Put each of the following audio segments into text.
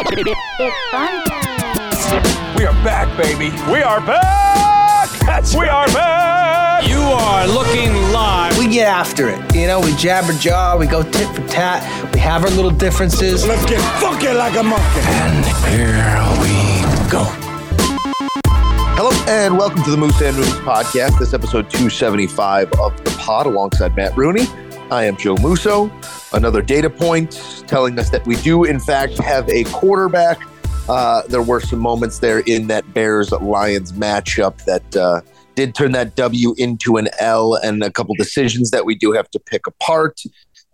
It's fun time. We are back, baby. We are back! That's we right. are back! You are looking live. We get after it. You know, we jabber jaw, we go tit for tat, we have our little differences. Let's get funky like a monkey. And here we go. Hello and welcome to the Moose and Moose podcast. This episode 275 of the pod alongside Matt Rooney. I am Joe Musso. Another data point telling us that we do, in fact, have a quarterback. Uh, there were some moments there in that Bears Lions matchup that uh, did turn that W into an L and a couple decisions that we do have to pick apart.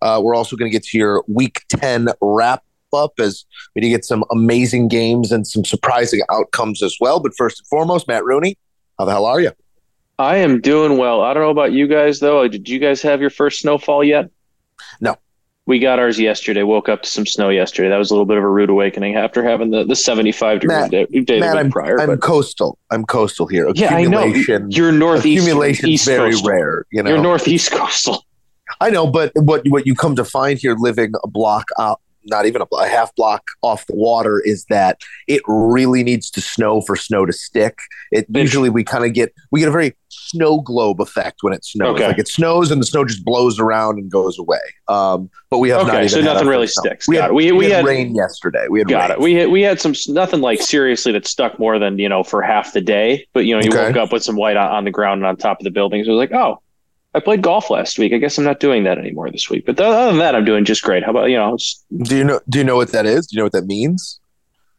Uh, we're also going to get to your week 10 wrap up as we did get some amazing games and some surprising outcomes as well. But first and foremost, Matt Rooney, how the hell are you? I am doing well. I don't know about you guys though. Did you guys have your first snowfall yet? No. We got ours yesterday. Woke up to some snow yesterday. That was a little bit of a rude awakening after having the, the 75 degree Matt, day, day Matt, I'm, prior. I'm but coastal. I'm coastal here. yeah, I know. You're northeast. accumulation's East very coastal. rare. You know, You're northeast coastal. I know, but what what you come to find here, living a block out, not even a, a half block off the water, is that it really needs to snow for snow to stick. It usually we kind of get we get a very snow globe effect when it snows. Okay. Like it snows and the snow just blows around and goes away. Um, but we have not Okay, even so nothing really sticks. We Got had, it. We- we had had- rain yesterday. We had Got rain. it. We had, we had some nothing like seriously that stuck more than you know for half the day. But you know you Okay. woke up with some white on, on the ground and on top of the buildings. It was like, oh, I played golf last week. I guess I'm not doing that anymore this week. But other than that, I'm doing just great. How about you know? It's, Do you know? Do you know what that is? Do you know what that means?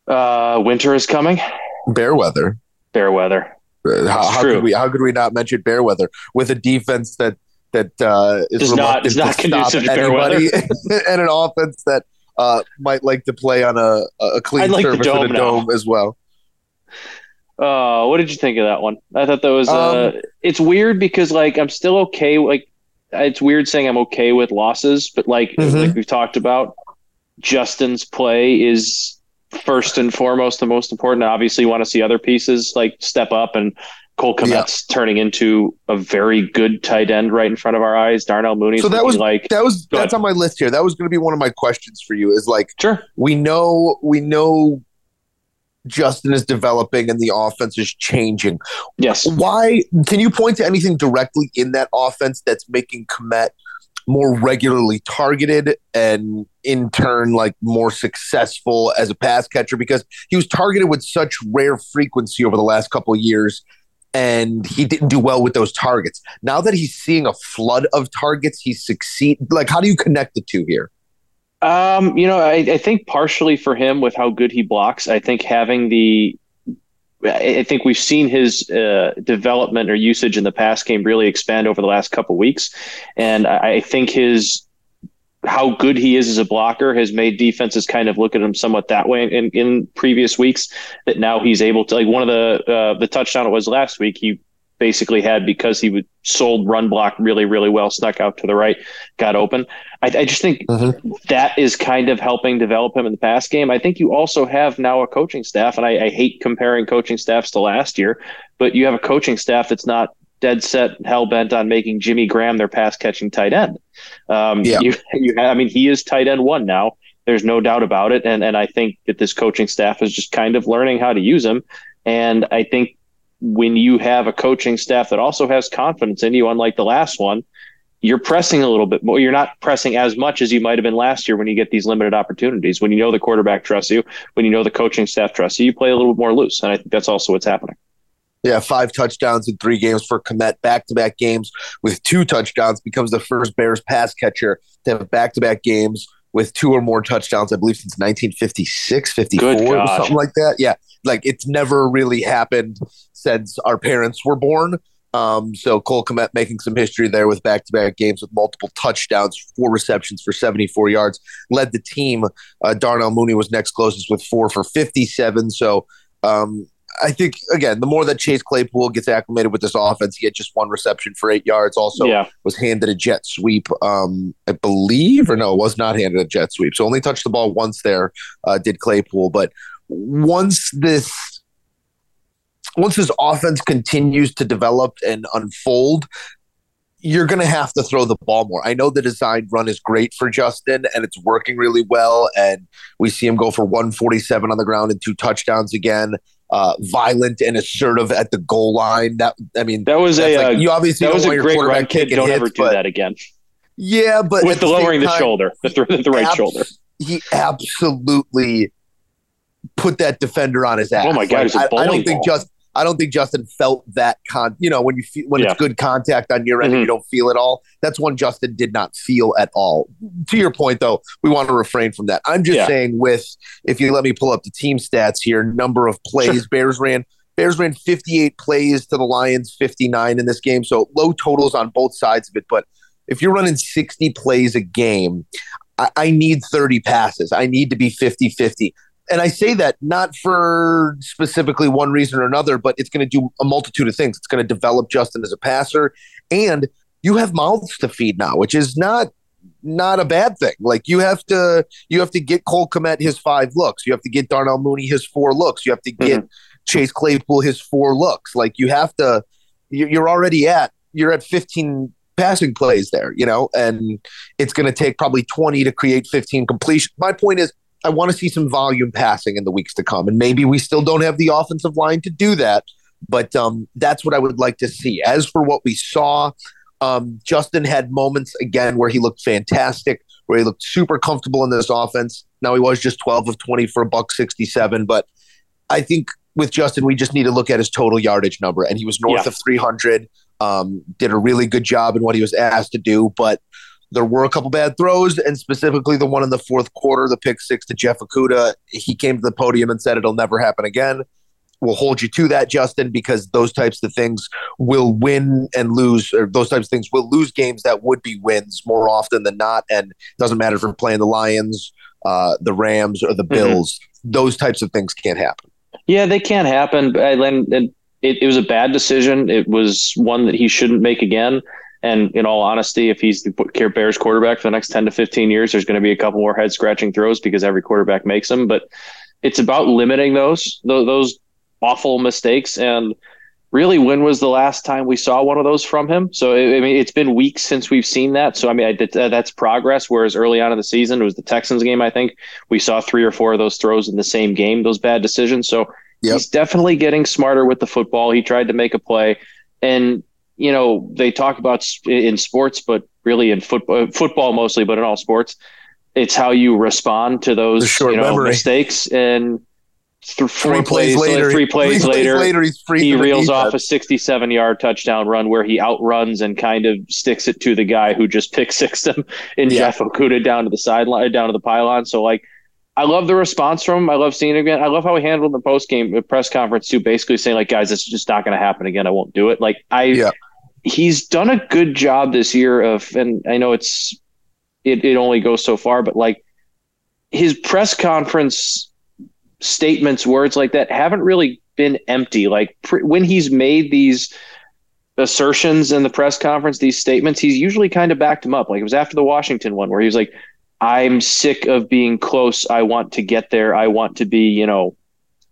uh, winter is coming. Bear weather. Fair weather. Uh, How, how could we? How could we not mention bear weather with a defense that that uh, is Is not- is not to conducive stop to bear weather. anybody, and an offense that uh, might like to play on a a clean like surface and a now. dome as well. Uh, what did you think of that one? I thought that was. uh, Um, it's weird because like I'm still okay. Like it's weird saying I'm okay with losses, but like Mhm. like we've talked about, Justin's play is first and foremost the most important. Obviously, you want to see other pieces like step up and. Cole Kmet's turning into a very good tight end right in front of our eyes. Darnell Mooney. So that was- like That was that's on my list here. That was going to be one of my questions for you. Is like sure. we know we know Justin is developing and the offense is changing. Yes. Why can you point to anything directly in that offense that's making Kmet more regularly targeted and in turn like more successful as a pass catcher because he was targeted with such rare frequency over the last couple of years and he didn't do well with those targets. Now that he's seeing a flood of targets, he's succeed like how do you connect the two here? Um, you know, I, I think partially for him with how good he blocks, I think having the I think we've seen his uh, development or usage in the pass game really expand over the last couple weeks, and I I think his how good he is as a blocker has made defenses kind of look at him somewhat that way in, in previous weeks. That now he's able to like one of the uh, the touchdown it was last week. He basically had because he would sold run block really really well, snuck out to the right, got open. I, I just think that is kind of helping develop him in the pass game. I think you also have now a coaching staff, and I, I hate comparing coaching staffs to last year, but you have a coaching staff that's not dead set hell bent on making Jimmy Graham their pass catching tight end. Um, Yeah. you, you have, I mean, he is tight end one now. There's no doubt about it, and and I think that this coaching staff is just kind of learning how to use him. And I think when you have a coaching staff that also has confidence in you, unlike the last one, you're pressing a little bit more. You're not pressing as much as you might have been last year when you get these limited opportunities. When you know the quarterback trusts you, when you know the coaching staff trusts you, you play a little bit more loose. And I think that's also what's happening. Yeah, five touchdowns in three games for Kmet. Back to back games with two touchdowns becomes the first Bears pass catcher to have back to back games with two or more touchdowns, I believe, since 1956, 54, or something like that. Yeah, like it's never really happened since our parents were born. Um, so Cole Kmet making some history there with back to back games with multiple touchdowns, four receptions for 74 yards, led the team. Uh, Darnell Mooney was next closest with four for 57. So, um, I think again, the more that Chase Claypool gets acclimated with this offense, he had just one reception for eight yards. Also, yeah. was handed a jet sweep, um, I believe, or no, was not handed a jet sweep. So only touched the ball once there, uh, did Claypool. But once this, once this offense continues to develop and unfold, you're going to have to throw the ball more. I know the design run is great for Justin and it's working really well. And we see him go for 147 on the ground and two touchdowns again. Uh, violent and assertive at the goal line. That I mean, that was a like, uh, you obviously that was a great run. Kid, don't hits, ever do that again. Yeah, but with the lowering the, shoulder, the, the right abs- shoulder, he absolutely put that defender on his ass. Oh my god, like, I, I, don't think just I don't think Justin felt that con. You know, when you feel, when yeah. it's good contact on your end, mm-hmm. and you don't feel it all. That's one Justin did not feel at all. To your point, though, we want to refrain from that. I'm just yeah. saying, with if you let me pull up the team stats here, number of plays sure. Bears ran. Bears ran 58 plays to the Lions, 59 in this game. So low totals on both sides of it. But if you're running 60 plays a game, I, I need 30 passes. I need to be 50 50 and I say that not for specifically one reason or another, but it's going to do a multitude of things. It's going to develop Justin as a passer, and you have mouths to feed now, which is not not a bad thing. Like you have to you have to get Cole Kmet his five looks. You have to get Darnell Mooney his four looks. You have to get mm-hmm. Chase Claypool his four looks. Like you have to. You're already at you're at 15 passing plays there, you know, and it's going to take probably 20 to create 15 completion. My point is I want to see some volume passing in the weeks to come. And maybe we still don't have the offensive line to do that, but um, that's what I would like to see. As for what we saw, um, Justin had moments again where he looked fantastic, where he looked super comfortable in this offense. Now he was just 12 of 20 for a buck 67, but I think with Justin, we just need to look at his total yardage number, and he was north yeah. of 300. Um, did a really good job in what he was asked to do, but there were a couple bad throws, and specifically the one in the fourth quarter, the pick six to Jeff Okudah. He came to the podium and said it'll never happen again. We'll hold you to that, Justin, because those types of things will win and lose, or those types of things will lose games that would be wins more often than not. And it doesn't matter if we're playing the Lions, uh, the Rams, or the mm-hmm. Bills. Mm-hmm. Those types of things can't happen. Yeah, they can't happen. And it, it was a bad decision. It was one that he shouldn't make again. And in all honesty, if he's the Bears quarterback for the next 10 to 15 years, there's going to be a couple more head scratching throws because every quarterback makes them. But it's about limiting those, those awful mistakes. And really, when was the last time we saw one of those from him? So, I mean, it's been weeks since we've seen that. So, I mean, I, that's progress. Whereas early on in the season, it was the Texans game, I think we saw three or four of those throws in the same game, those bad decisions. So, yep. he's definitely getting smarter with the football. He tried to make a play. And you know, they talk about in sports, but really in football, uh, football mostly, but in all sports, it's how you respond to those you know, mistakes. And th- three plays, later, three plays three later, later he's free he reels off a 67 yard touchdown run where he outruns and kind of sticks it to the guy who just pick six him in yeah. Jeff Okudah down to the sideline, down to the pylon. So like, I love the response from him. I love seeing it again. I love how he handled the post game uh, press conference too, basically saying like, guys, it's just not going to happen again. I won't do it. Like I, yeah he's done a good job this year of, and I know it's it, it only goes so far, but like his press conference statements, words like that haven't really been empty. Like when he's made these assertions in the press conference, these statements, he's usually kind of backed them up. Like it was after the Washington one where he was like, I'm sick of being close. I want to get there. I want to be, you know,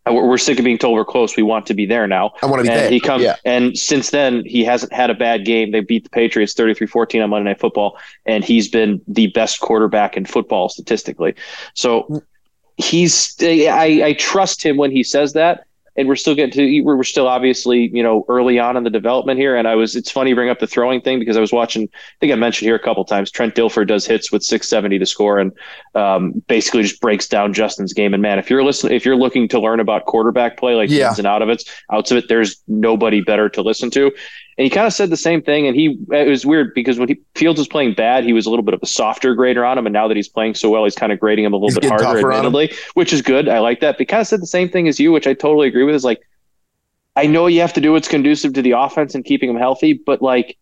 Uh, we're sick of being told we're close. We want to be there now. I want to be and there. He comes, yeah. and since then he hasn't had a bad game. They beat the Patriots 33-14 on Monday Night Football, and he's been the best quarterback in football statistically. So mm. he's, I, I trust him when he says that and we're still getting to we're still obviously you know early on in the development here. And i was it's funny you bring up the throwing thing because i was watching i think i mentioned here a couple times trent dilfer does hits with 670 to score and um, basically just breaks down justin's game. And man if you're listening if you're looking to learn about quarterback play like yeah. ins and out of it outs of it there's nobody better to listen to and he kind of said the same thing. And he, it was weird because when he, Fields was playing bad, he was a little bit of a softer grader on him. And now that he's playing so well, he's kind of grading him a little he's bit harder, admittedly, which is good. I like that. But he kind of said the same thing as you, which I totally agree with. Is like, I know you have to do what's conducive to the offense and keeping him healthy, but like,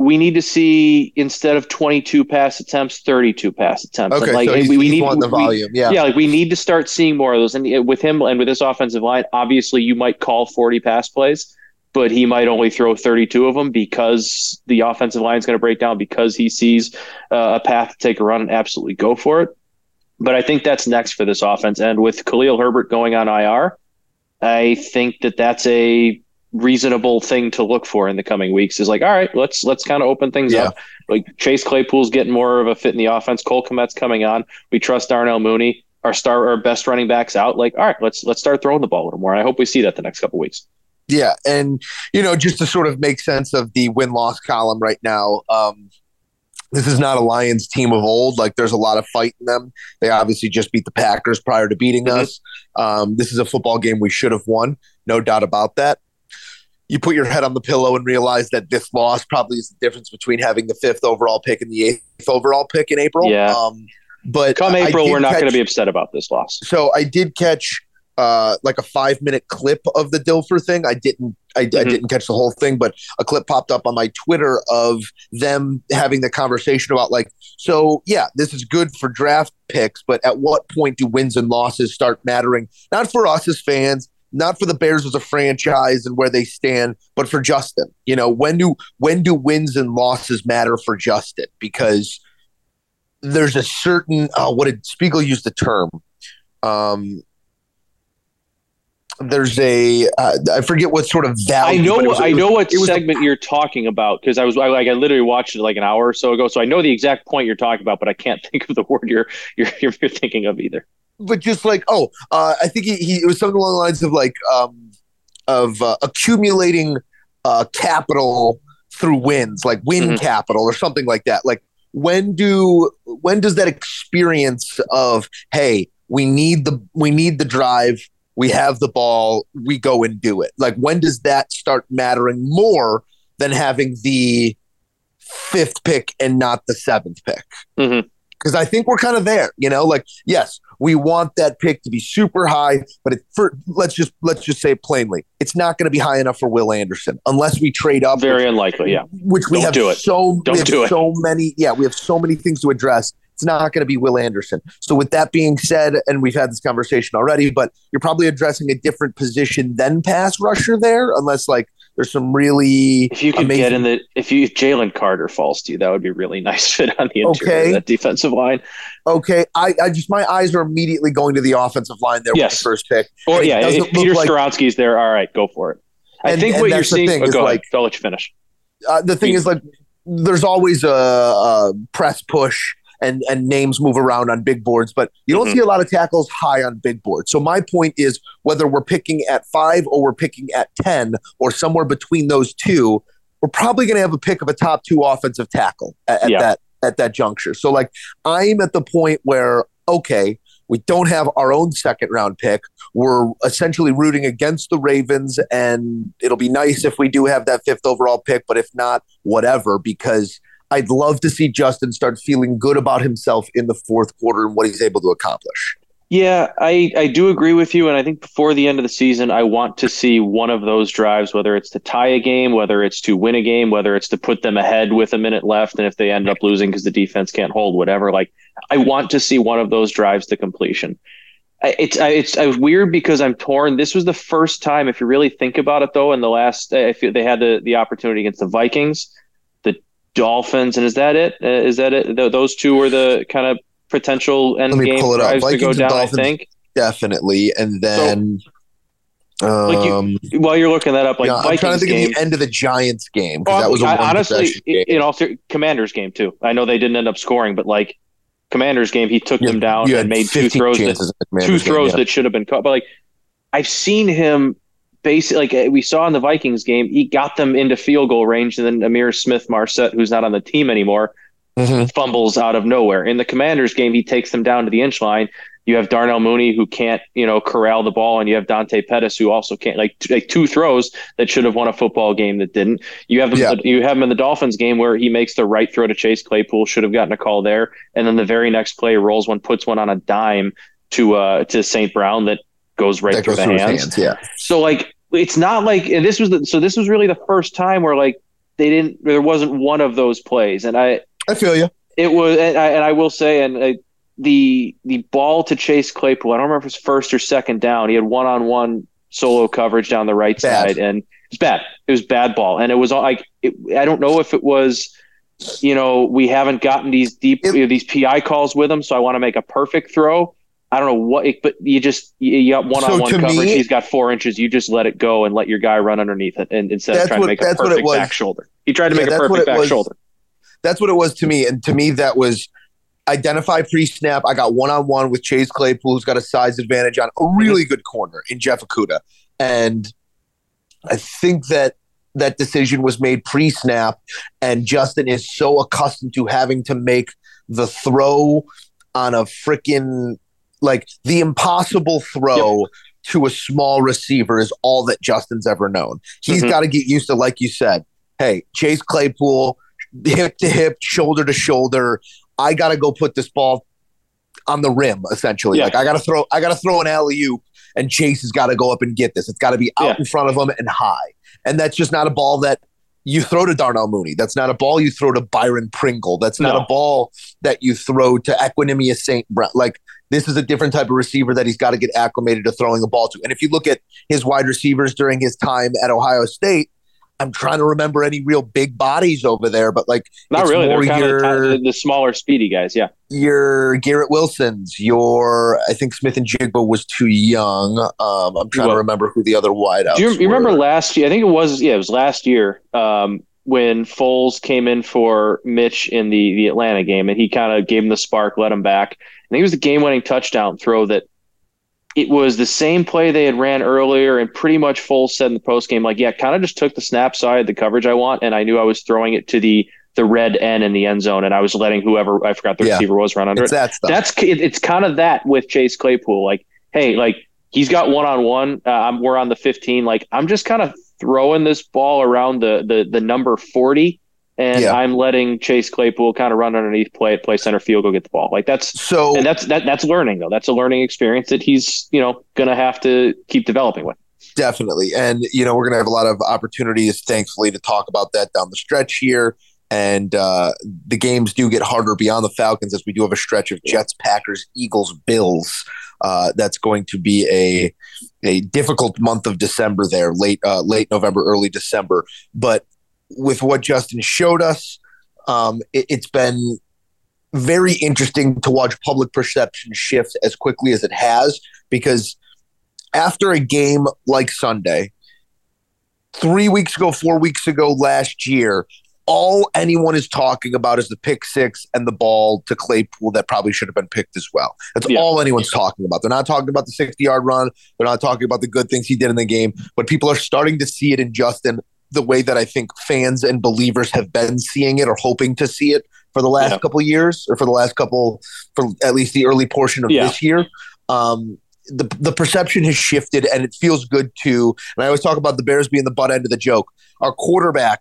we need to see instead of 22 pass attempts, 32 pass attempts. Okay, and like so we, we need the volume. We, yeah, yeah, like we need to start seeing more of those. And uh, with him and with this offensive line, obviously you might call 40 pass plays but he might only throw 32 of them because the offensive line is going to break down because he sees uh, a path to take a run and absolutely go for it. But I think that's next for this offense. And with Khalil Herbert going on IR, I think that that's a reasonable thing to look for in the coming weeks. Is like, all right, let's let's kind of open things Yeah. up. Like Chase Claypool's getting more of a fit in the offense. Cole Kmet's coming on. We trust Darnell Mooney, our star, our best running backs out. Like, all right, let's let's start throwing the ball a little more. And I hope we see that the next couple weeks. Yeah, and you know, just to sort of make sense of the win loss column right now, um, this is not a Lions team of old. Like, there's a lot of fight in them. They obviously just beat the Packers prior to beating Mhm. us. Um, this is a football game we should have won, no doubt about that. You put your head on the pillow and realize that this loss probably is the difference between having the fifth overall pick and the eighth overall pick in April. Yeah. Um, but Come April, we're not going to be upset about this loss. so I did catch uh, like a five minute clip of the Dilfer thing. I didn't I, I Mhm. didn't catch the whole thing, but a clip popped up on my Twitter of them having the conversation about like, so yeah, this is good for draft picks, but at what point do wins and losses start mattering? Not for us as fans, not for the Bears as a franchise and where they stand, but for Justin. You know, when do when do wins and losses matter for Justin? Because there's a certain uh, what did Spiegel use the term? Um, there's a uh, I forget what sort of value. it know, was- I know what was a- segment you're talking about because I was I, like I literally watched it like an hour or so ago, so I know the exact point you're talking about, but I can't think of the word you're you're you're, thinking of either. but just like oh, uh, I think he, he it was something along the lines of like um, of uh, accumulating uh, capital through wins, like win Mhm. capital or something like that. Like when do when does that experience of hey, we need the we need the drive, we have the ball, we go and do it. Like when does that start mattering more than having the fifth pick and not the seventh pick? Mm-hmm. Because I think we're kind of there. You know, like yes, we want that pick to be super high, but it, for let's just let's just say it plainly, it's not going to be high enough for Will Anderson unless we trade up. Very which, unlikely, yeah. which we Don't have do it. so Don't we have do it. so many. Yeah, we have so many things to address. It's not going to be Will Anderson. So with that being said, and we've had this conversation already, but you're probably addressing a different position than pass rusher there, unless like there's some really If you could amazing get in the if you if Jalen Carter falls to you, that would be a really nice fit on the interior Okay. of that defensive line. okay. I, I just my eyes are immediately going to the offensive line there with Yes. the first pick. Or yeah, if Peter like- Skoronski's there, all right, go for it. I And- think and what you're seeing. thing oh, is, go like, ahead. I'll let you finish. uh, the thing is like there's always a, a press push and and names move around on big boards but you don't Mhm. see a lot of tackles high on big boards so my point is whether we're picking at five or we're picking at 10 or somewhere between those two we're probably going to have a pick of a top two offensive tackle at, at Yeah. that at that juncture so like i'm at the point where okay we don't have our own second round pick we're essentially rooting against the Ravens, and it'll be nice if we do have that fifth overall pick, but if not, whatever, because I'd love to see Justin start feeling good about himself in the fourth quarter and what he's able to accomplish. Yeah, I, I do agree with you. And I think before the end of the season, I want to see one of those drives, whether it's to tie a game, whether it's to win a game, whether it's to put them ahead with a minute left. And if they end up losing because the defense can't hold, whatever, like I want to see one of those drives to completion. It's it's, weird because I'm torn. This was the first time, if you really think about it, though, in the last, I feel they had the, the opportunity against the Vikings, Dolphins, and is that it? Uh, is that it? Th- those two were the kind of potential end Let me game pull it up. drives to go Vikings down. Dolphins. I think. Definitely. And then. Like you- um, While you're looking that up, like yeah, I'm trying to Vikings think game. of the end of the Giants game because Well, that was I- honestly, game. in all ser- Commanders game too. I know they didn't end up scoring, but like Commanders game, he took You- them down and made two throws that chances in the two game, throws yeah. that should have been caught. But like I've seen him basically like uh, we saw in the Vikings game, he got them into field goal range, and then Ihmir Smith Marsette, who's not on the team anymore, Mhm. fumbles out of nowhere. In the Commanders game, he takes them down to the inch line. You have Darnell Mooney who can't, you know, corral the ball, and you have Dante Pettis who also can't. Like, t- like two throws that should have won a football game that didn't. You have them, Yeah. you have him in the Dolphins game where he makes the right throw to Chase Claypool, should have gotten a call there, and then the very next play rolls one, puts one on a dime to uh to St. Brown that goes right that through goes the through hands. hands. Yeah. So like it's not like and this was the so this was really the first time where like they didn't there wasn't one of those plays. And I I feel you. it was and I, and I will say and uh, the the ball to Chase Claypool I don't remember if it was first or second down. He had one on one solo coverage down the right Bad. side and it's bad. It was bad ball. And it was all like it, I don't know if it was you know we haven't gotten these deep It- these PI calls with him so I want to make a perfect throw I don't know what, it, but you just you, got one on one coverage. me- He's got four inches. You just let it go and let your guy run underneath it, and instead of trying what- to make a that's what it perfect was. back shoulder, he tried to Yeah, make a perfect back was. shoulder. That's what it was to me. And to me, that was identify pre snap. I got one on one with Chase Claypool, who's got a size advantage on a really good corner in Jeff Okudah. And I think that that decision was made pre snap. And Justin is so accustomed to having to make the throw on a freaking like the impossible throw. To a small receiver is all that Justin's ever known. He's Mhm. got to get used to, like you said, hey, Chase Claypool, hip to hip, shoulder to shoulder. I got to go put this ball on the rim, essentially. Yeah. Like I got to throw, I got to throw an alley oop, and Chase has got to go up and get this. It's got to be out Yeah. in front of him and high, and that's just not a ball that you throw to Darnell Mooney. That's not a ball you throw to Byron Pringle. That's not No. a ball that you throw to Equanimeous St. Brown. Like this is a different type of receiver that he's got to get acclimated to throwing the ball to. And if you look at his wide receivers during his time at Ohio State, I'm trying to remember any real big bodies over there, but like Not really. They're kind your- of the, the smaller, speedy guys. Yeah. your Garrett Wilsons, your I think Smith-Njigba was too young. Um, I'm trying Well- to remember who the other wideouts. Do you, you remember last year? I think it was yeah, it was last year um, when Foles came in for Mitch in the the Atlanta game, and he kind of gave him the spark, let him back. I think it was the game-winning touchdown throw that it was the same play they had ran earlier, and pretty much Foles said in the post game, like, yeah, kind of just took the snap side, the coverage I want, and I knew I was throwing it to the the red end in the end zone, and I was letting whoever I forgot the Yeah. receiver was run under It's it that stuff. that's it- it's kind of that with Chase Claypool. Like, hey, like he's got one on one. I'm we're on the 15. Like, I'm just kind of throwing this ball around the the the number 40, and Yeah. I'm letting Chase Claypool kind of run underneath, play play center field, go get the ball. Like that's so and that's that that's learning though. That's a learning experience that he's you know gonna have to keep developing with. Definitely. And, you know, we're going to have a lot of opportunities, thankfully, to talk about that down the stretch here. And uh, the games do get harder beyond the Falcons as we do have a stretch of Jets, Packers, Eagles, Bills. Uh, that's going to be a a difficult month of December there, late uh, late November, early December. But with what Justin showed us, um, it, it's been very interesting to watch public perception shift as quickly as it has because after a game like Sunday, three weeks ago, four weeks ago, last year, all anyone is talking about is the pick six and the ball to Claypool that probably should have been picked as well. That's Yeah. all anyone's talking about. They're not talking about the 60 yard run. They're not talking about the good things he did in the game, but people are starting to see it in Justin the way that I think fans and believers have been seeing it or hoping to see it for the last Yeah. couple years or for the last couple, for at least the early portion of Yeah. this year. Um, the the perception has shifted and it feels good to and I always talk about the Bears being the butt end of the joke. Our quarterback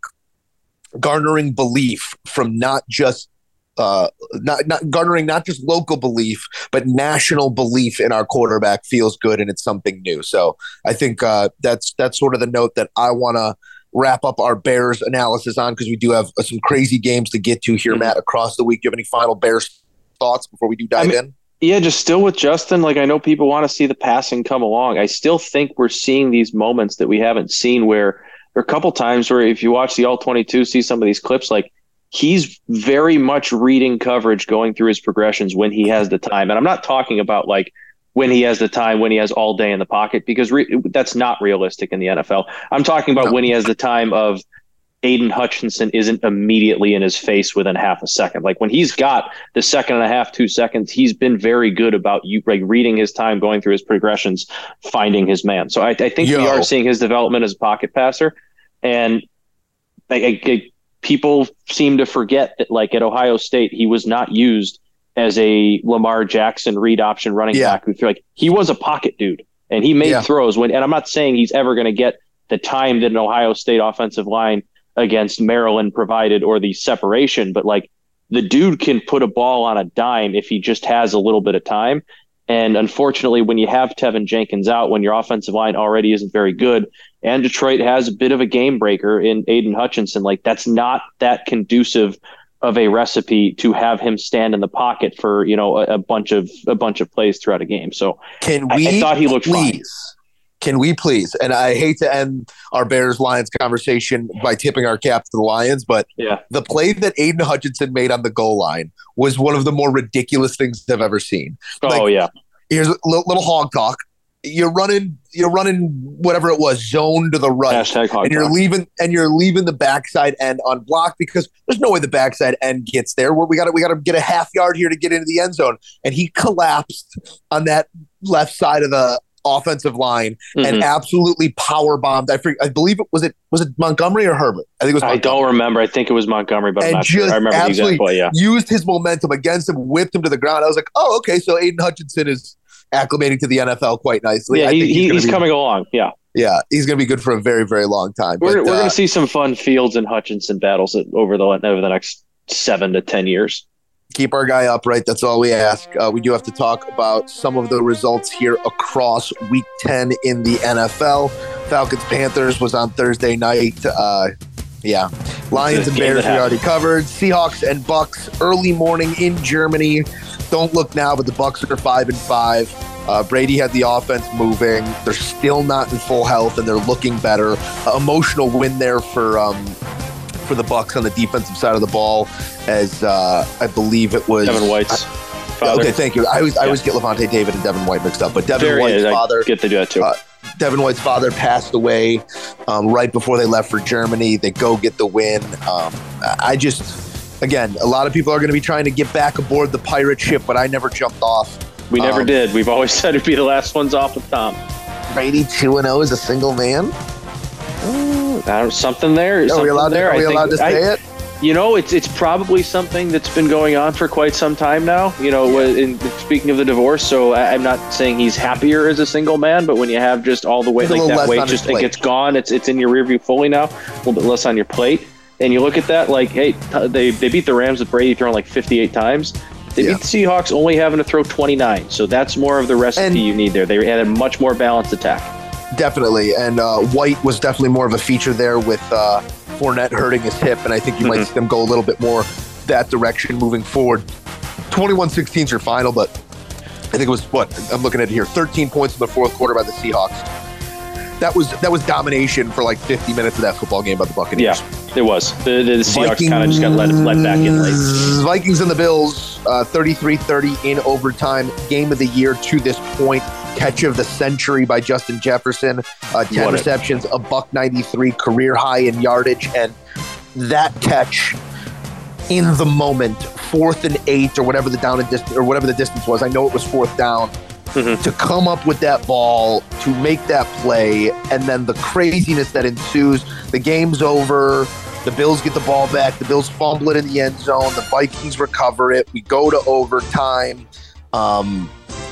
garnering belief from not just uh, not, not garnering not just local belief but national belief in our quarterback feels good and it's something new. So I think uh, that's that's sort of the note that I want to wrap up our Bears analysis on because we do have uh, some crazy games to get to here, Mhm. Matt, across the week. Do you have any final Bears thoughts before we do dive I mean- in? Yeah, just still with Justin. Like I know people want to see the passing come along. I still think we're seeing these moments that we haven't seen where there are a couple times where if you watch the all twenty two, see some of these clips, like he's very much reading coverage, going through his progressions when he has the time. And I'm not talking about like when he has the time, when he has all day in the pocket, because re- that's not realistic in the NFL. I'm talking about No. when he has the time of Aidan Hutchinson isn't immediately in his face within half a second. Like when he's got the second and a half, two seconds, he's been very good about you like reading his time, going through his progressions, finding his man. So I, I think Yo. we are seeing his development as a pocket passer, and I, I, I- people seem to forget that like at Ohio State, he was not used as a Lamar Jackson read option running Yeah. back who threw like he was a pocket dude and he made Yeah. throws when and I'm not saying he's ever going to get the time that an Ohio State offensive line against Maryland provided or the separation, but like the dude can put a ball on a dime if he just has a little bit of time. And unfortunately, when you have Teven Jenkins out, when your offensive line already isn't very good, and Detroit has a bit of a game breaker in Aidan Hutchinson, like that's not that conducive of a recipe to have him stand in the pocket for you know a, a bunch of a bunch of plays throughout a game. So Can I- I we thought he looked fine. please? Can we please? And I hate to end our Bears Lions conversation by tipping our cap to the Lions, but yeah, the play that Aidan Hutchinson made on the goal line was one of the more ridiculous things I've ever seen. oh Like, yeah, here's a little, little hog talk. You're running, you're running whatever it was, zone to the right, Hashtag and you're leaving, and you're leaving the backside end unblocked because there's no way the backside end gets there. We got to, we got to get a half yard here to get into the end zone, and he collapsed on that left side of the offensive line and Mhm. absolutely power bombed. I I believe it was it was it Montgomery or Herbert. I think it was. I don't remember. I think it was Montgomery, but I'm And not sure. just I remember the absolutely- exact play. Yeah. used his momentum against him, whipped him to the ground. I was like, oh, okay, so Aidan Hutchinson is acclimating to the NFL quite nicely. Yeah, I he, think he, he's be- coming along. Yeah, Yeah, he's going to be good for a very, very long time. we're, But, we're uh, going to see some fun Fields and Hutchinson battles over the over the next seven to ten years. keep our guy upright. That's all we ask. Uh, we do have to talk about some of the results here across Week 10 in the NFL. Falcons Panthers was on Thursday night. Uh, yeah, Lions and Bears we already covered. Seahawks and Bucks early morning in Germany. Don't look now, but the Bucks are five and five. Uh, Brady had the offense moving. They're still not in full health, and they're looking better. Uh, emotional win there for um, for the Bucks on the defensive side of the ball, as uh, I believe it was Devin White's father. Okay, thank you. I always I Yeah. always get Lavonte David and Devin White mixed up, but Devin Very, White's I father, get to do that too. Devin White's father passed away um, right before they left for Germany. They go get the win. Um, I just, again, a lot of people are going to be trying to get back aboard the pirate ship, but I never jumped off. we never um, did. We've always said it'd be the last ones off with Tom. Brady two and zero is a single man. Something there. Are we something allowed? To, there. are I we allowed to I- say it? You know, it's it's probably something that's been going on for quite some time now. You know, in, speaking of the divorce, so I, I'm not saying he's happier as a single man, but when you have just all the weight like that weight, just it gets gone. It's it's in your rearview fully now. A little bit less on your plate, and you look at that like, hey, they they beat the Rams with Brady throwing like 58 times. They Yeah. beat the Seahawks only having to throw 29. So that's more of the recipe And- you need there. They had a much more balanced attack. Definitely, and uh, White was definitely more of a feature there with uh, Fournette hurting his hip, and I think you might Mhm. see them go a little bit more that direction moving forward. 21-16 is your final, but I think it was what I'm looking at here: 13 points in the fourth quarter by the Seahawks. That was that was domination for like 50 minutes of that football game by the Buccaneers. Yeah, it was. The, the Seahawks kind of just got let, let back in late. Vikings and the Bills, uh, 33-30 in overtime. Game of the year to this point. Catch of the century by Justin Jefferson. Uh, 10 What receptions, a buck 93 career high in yardage. And that catch in the moment, fourth and eight or whatever the down and distance or whatever the distance was. I know it was fourth down. Mhm. To come up with that ball, to make that play, and then the craziness that ensues. The game's over. The Bills get the ball back. The Bills fumble it in the end zone. The Vikings recover it. We go to overtime. Um,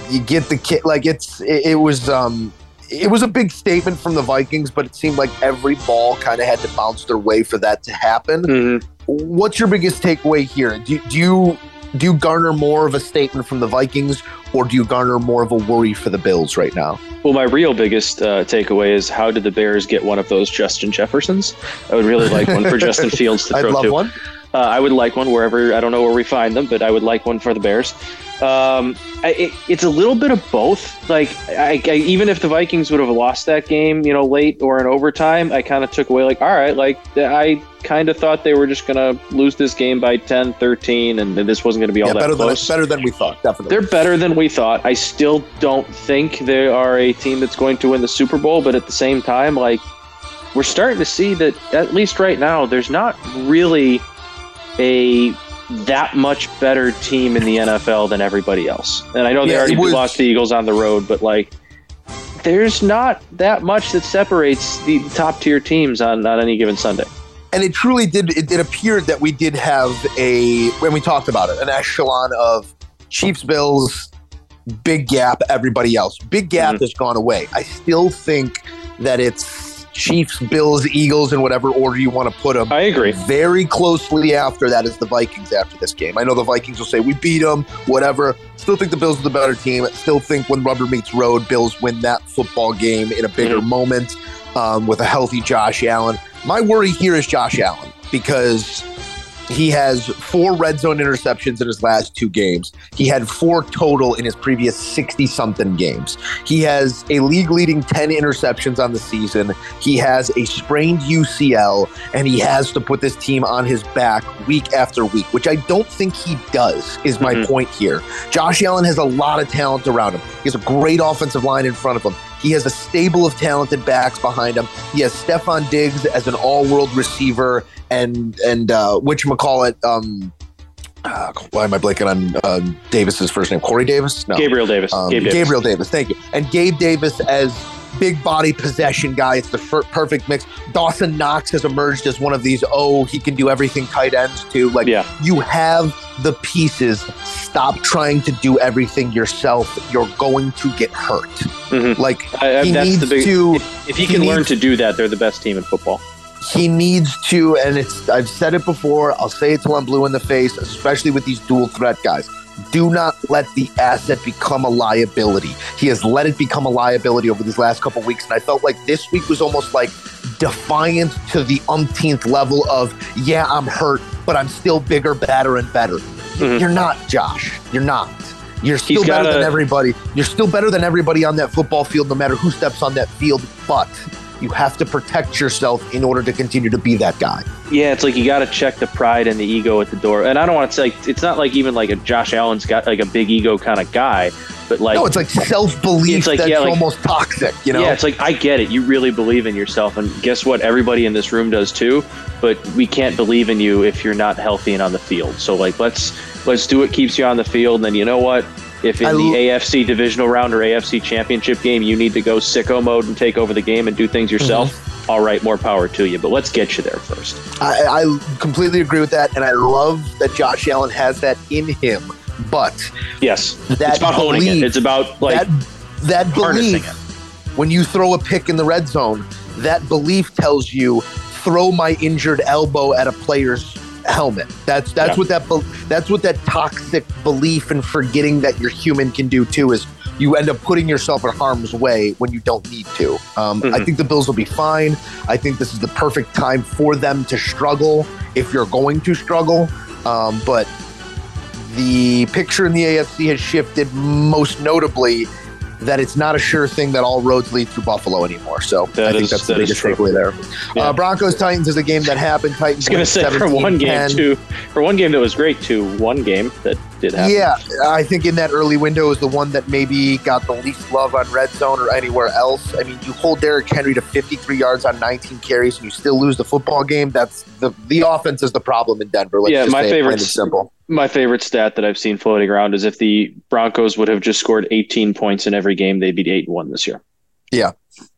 you get the kid like it's it, it was um it was a big statement from the Vikings, but it seemed like every ball kind of had to bounce their way for that to happen. Mhm. What's your biggest takeaway here? Do, do you do you garner more of a statement from the Vikings, or do you garner more of a worry for the Bills right now? Well, my real biggest uh, takeaway is how did the Bears get one of those Justin Jeffersons? I would really like one for Justin Fields to I'd throw love to. one. Uh, I would like one wherever I don't know where we find them, but I would like one for the Bears. Um, I, it, it's a little bit of both. Like, I, I, even if the Vikings would have lost that game, you know, late or in overtime, I kind of took away like, all right, like I kind of thought they were just going to lose this game by 10, 13, and this wasn't going to be all Yeah, that better than close. better than we thought. Definitely. They're better than we thought. I still don't think they are a team that's going to win the Super Bowl, but at the same time, like we're starting to see that at least right now, there's not really a that much better team in the NFL than everybody else. And I know they Yeah, already was- lost the Eagles on the road, but like there's not that much that separates the top tier teams on, on any given Sunday. and it truly did it, it appeared that we did have a when we talked about it an echelon of chiefs bills big gap everybody else big gap Mhm. has gone away i still think that it's chiefs bills eagles in whatever order you want to put them I agree. very closely after that is the vikings after this game. I know the vikings will say we beat them whatever. Still think the bills are the better team. Still think when rubber meets road bills win that football game in a bigger moment um, with a healthy josh allen. My worry here is Josh Allen because He has four red zone interceptions in his last two games. He had four total in his previous 60 something games. He has a league leading 10 interceptions on the season. He has a sprained UCL, and he has to put this team on his back week after week, which I don't think he does, is my Mhm. point here. Josh Allen has a lot of talent around him. He has a great offensive line in front of him. He has a stable of talented backs behind him. He has Stefon Diggs as an all-world receiver, and and uh, which call it. Um, uh, why am I blanking on uh, Davis's first name? Corey Davis? No, Gabriel Davis. um, Gabe Davis. Gabriel Davis. Thank you. And Gabe Davis as big body possession guy. It's the perfect mix. Dawson Knox has emerged as one of these. Oh, he can do everything tight ends too. Like Yeah. you have the pieces. Stop trying to do everything yourself. You're going to get hurt. Mhm. Like I, I, he needs big. to. if he he can learn to do that, they're the best team in football. he needs to, and it's I've said it before, I'll say it till I'm blue in the face, especially with these dual threat guys. Do not let the asset become a liability. He has let it become a liability over these last couple weeks, and I felt like this week was almost like defiant to the umpteenth level of, yeah, I'm hurt, but I'm still bigger, badder, and better. Mhm. You're not, Josh. You're not. You're still He's better gotta- than everybody. You're still better than everybody on that football field, no matter who steps on that field. But you have to protect yourself in order to continue to be that guy. Yeah, it's like you got to check the pride and the ego at the door. And I don't want to say it's not like even like a Josh Allen's got like a big ego kind of guy, but like no, it's like self belief It's like, that's yeah, like- almost toxic. You know, Yeah, it's like I get it. You really believe in yourself, and guess what? Everybody in this room does too. But we can't believe in you if you're not healthy and on the field. So like, let's let's do what keeps you on the field. And then you know what? If in I the l- AFC divisional round or AFC championship game you need to go sicko mode and take over the game and do things yourself, Mm-hmm. all right, more power to you. But let's get you there first. I, I completely agree with that, and I love that Josh Allen has that in him. But Yes, that it's about honing belief, it. It's about like that that harnessing belief it. when you throw a pick in the red zone, that belief tells you throw my injured elbow at a player's helmet. That's that's Yeah. what that that's what that toxic belief and forgetting that you're human can do too. Is you end up putting yourself in harm's way when you don't need to. Um, I Mhm. think the Bills will be fine. I think this is the perfect time for them to struggle if you're going to struggle. Um, but the picture in the AFC has shifted, most notably that it's not a sure thing that all roads lead through Buffalo anymore. So That I think is- that's the biggest takeaway there. Yeah. Uh, Broncos Titans is a game that happened. Titans was gonna say for one game 17-10. too, for one game that was great to One game that did happen. Yeah, I think in that early window is the one that maybe got the least love on red zone or anywhere else. I mean, you hold Derrick Henry to 53 yards on 19 carries and you still lose the football game. That's the the offense is the problem in Denver. Let's Yeah, just my say it plain favorite- simple. My favorite stat that I've seen floating around is if the Broncos would have just scored 18 points in every game, they'd be eight and one this year. Yeah.